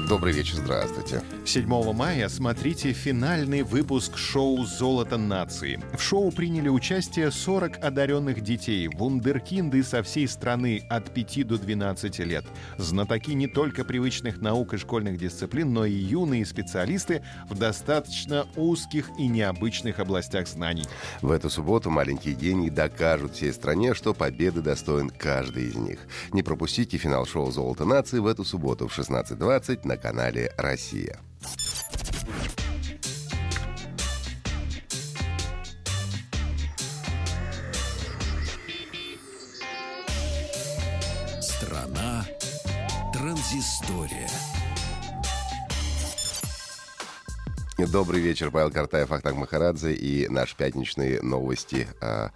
Добрый вечер, здравствуйте. 7 мая смотрите финальный выпуск шоу «Золото нации». В шоу приняли участие 40 одаренных детей, вундеркинды со всей страны от 5 до 12 лет. Знатоки не только привычных наук и школьных дисциплин, но и юные специалисты в достаточно узких и необычных областях знаний. В эту субботу маленькие гении докажут всей стране, что победы достоин каждый из них. Не пропустите финал шоу «Золото нации» в эту субботу в 16.20 на канале «Россия». Страна транзистория. Добрый вечер, Павел Картаев, Ахтаг Махарадзе и наши пятничные новости а,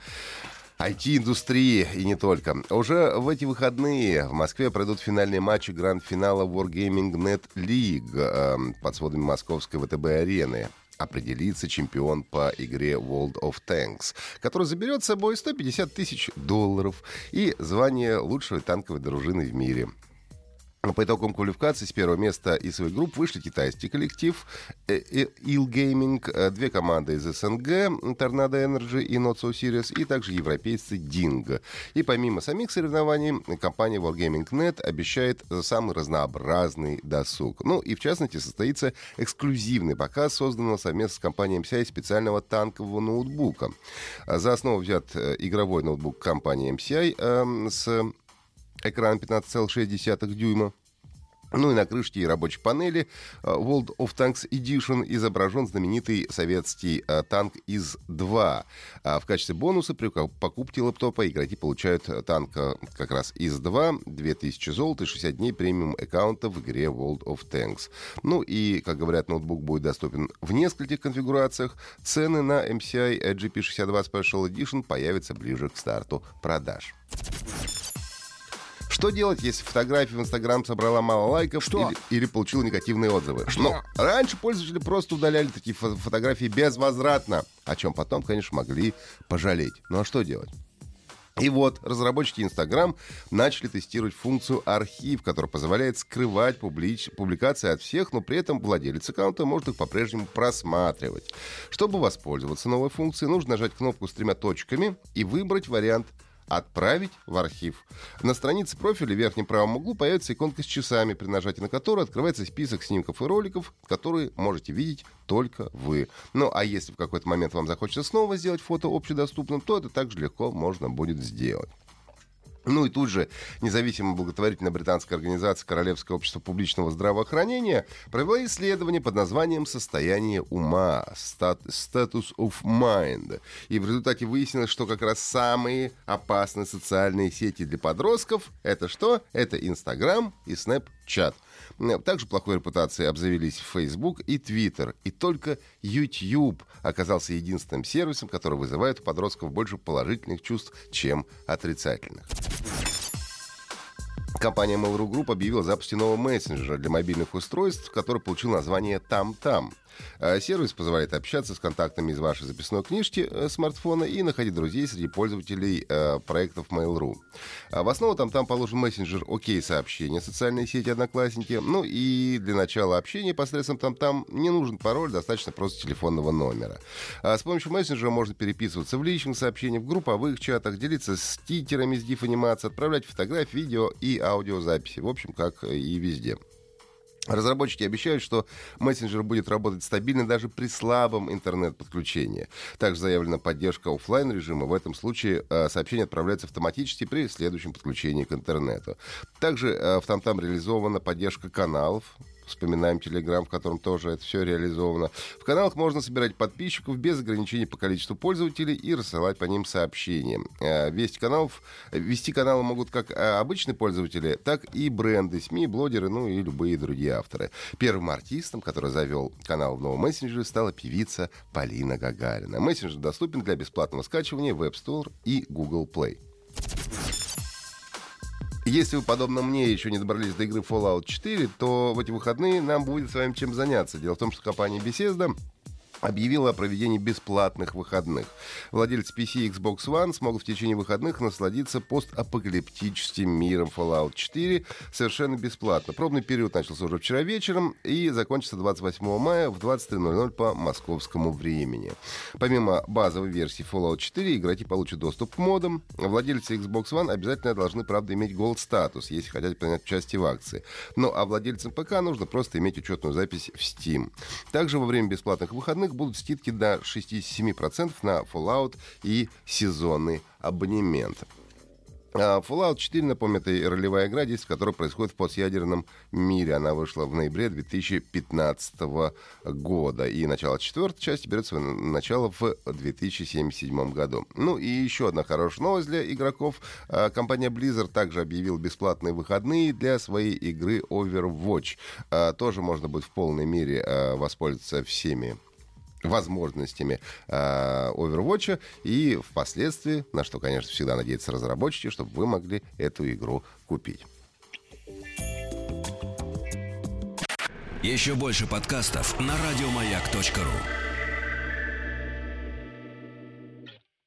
IT-индустрии и не только. Уже в эти выходные в Москве пройдут финальные матчи гранд-финала Wargaming Net League э, под сводами московской ВТБ-арены определится чемпион по игре World of Tanks, который заберет с собой 150 тысяч долларов и звание лучшей танковой дружины в мире. По итогам квалификации с первого места из своих групп вышли китайский коллектив Il Gaming, э, две команды из СНГ, Tornado Energy и Not So Serious, и также европейцы Ding. И помимо самих соревнований, компания Wargaming.net обещает самый разнообразный досуг. Ну и в частности состоится эксклюзивный показ, созданного совместно с компанией MCI специального танкового ноутбука. За основу взят э, игровой ноутбук компании MCI э, с экран 15,6 дюйма. Ну и на крышке и рабочей панели э, World of Tanks Edition изображен знаменитый советский э, танк ИЗ-2. А в качестве бонуса при покупке лэптопа игроки получают танк э, как раз ИЗ-2, 2000 золота и 60 дней премиум аккаунта в игре World of Tanks. Ну и, как говорят, ноутбук будет доступен в нескольких конфигурациях. Цены на MCI GP62 Special Edition появятся ближе к старту продаж. Что делать, если фотография в Инстаграм собрала мало лайков Что? Или, или получила негативные отзывы? Что? Ну, раньше пользователи просто удаляли такие фо- фотографии безвозвратно, о чем потом, конечно, могли пожалеть. Ну а что делать? И вот разработчики Instagram начали тестировать функцию архив, которая позволяет скрывать публич... публикации от всех, но при этом владелец аккаунта может их по-прежнему просматривать. Чтобы воспользоваться новой функцией, нужно нажать кнопку с тремя точками и выбрать вариант «Отправить в архив». На странице профиля в верхнем правом углу появится иконка с часами, при нажатии на которую открывается список снимков и роликов, которые можете видеть только вы. Ну, а если в какой-то момент вам захочется снова сделать фото общедоступным, то это также легко можно будет сделать. Ну и тут же независимая благотворительная британская организация Королевское общество публичного здравоохранения провела исследование под названием «Состояние ума» (Status of Mind. И в результате выяснилось, что как раз самые опасные социальные сети для подростков — это что? Это Инстаграм и Snapchat. Также плохой репутацией обзавелись Facebook и Twitter. И только YouTube оказался единственным сервисом, который вызывает у подростков больше положительных чувств, чем отрицательных. Компания Mail.ru Group объявила о запуске нового мессенджера для мобильных устройств, который получил название «Там-Там». А Сервис позволяет общаться с контактами из вашей записной книжки э, смартфона и находить друзей среди пользователей э, проектов Mail.ru. А в основу там, там положен мессенджер ОК сообщения, социальные сети Одноклассники. Ну и для начала общения посредством там-там не нужен пароль, достаточно просто телефонного номера. А с помощью мессенджера можно переписываться в личных сообщениях, в групповых чатах, делиться стикерами с диф-анимацией, отправлять фотографии, видео и аудиозаписи. В общем, как и везде. Разработчики обещают, что мессенджер будет работать стабильно даже при слабом интернет-подключении. Также заявлена поддержка офлайн режима. В этом случае э, сообщение отправляется автоматически при следующем подключении к интернету. Также э, в Тамтам реализована поддержка каналов. Вспоминаем Телеграм, в котором тоже это все реализовано. В каналах можно собирать подписчиков без ограничений по количеству пользователей и рассылать по ним сообщения. Э, Вести, каналов, вести каналы могут как э, обычные пользователи, так и бренды, СМИ, блогеры, ну и любые другие авторы. Первым артистом, который завел канал в новом мессенджере, стала певица Полина Гагарина. Мессенджер доступен для бесплатного скачивания в App Store и Google Play. Если вы, подобно мне, еще не добрались до игры Fallout 4, то в эти выходные нам будет с вами чем заняться. Дело в том, что компания Bethesda объявила о проведении бесплатных выходных. Владельцы PC и Xbox One смогут в течение выходных насладиться постапокалиптическим миром Fallout 4 совершенно бесплатно. Пробный период начался уже вчера вечером и закончится 28 мая в 23.00 по московскому времени. Помимо базовой версии Fallout 4, игроки получат доступ к модам. Владельцы Xbox One обязательно должны, правда, иметь Gold статус, если хотят принять участие в акции. Ну а владельцам ПК нужно просто иметь учетную запись в Steam. Также во время бесплатных выходных будут скидки до 67% на Fallout и сезонный абонемент. А, Fallout 4, напомню, это ролевая игра, действие которой происходит в постъядерном мире. Она вышла в ноябре 2015 года. И начало четвертой части берет свое начало в 2077 году. Ну и еще одна хорошая новость для игроков. А, компания Blizzard также объявила бесплатные выходные для своей игры Overwatch. А, тоже можно будет в полной мере воспользоваться всеми возможностями э, Overwatch и впоследствии, на что, конечно, всегда надеются разработчики, чтобы вы могли эту игру купить. Еще больше подкастов на радиомаяк.ру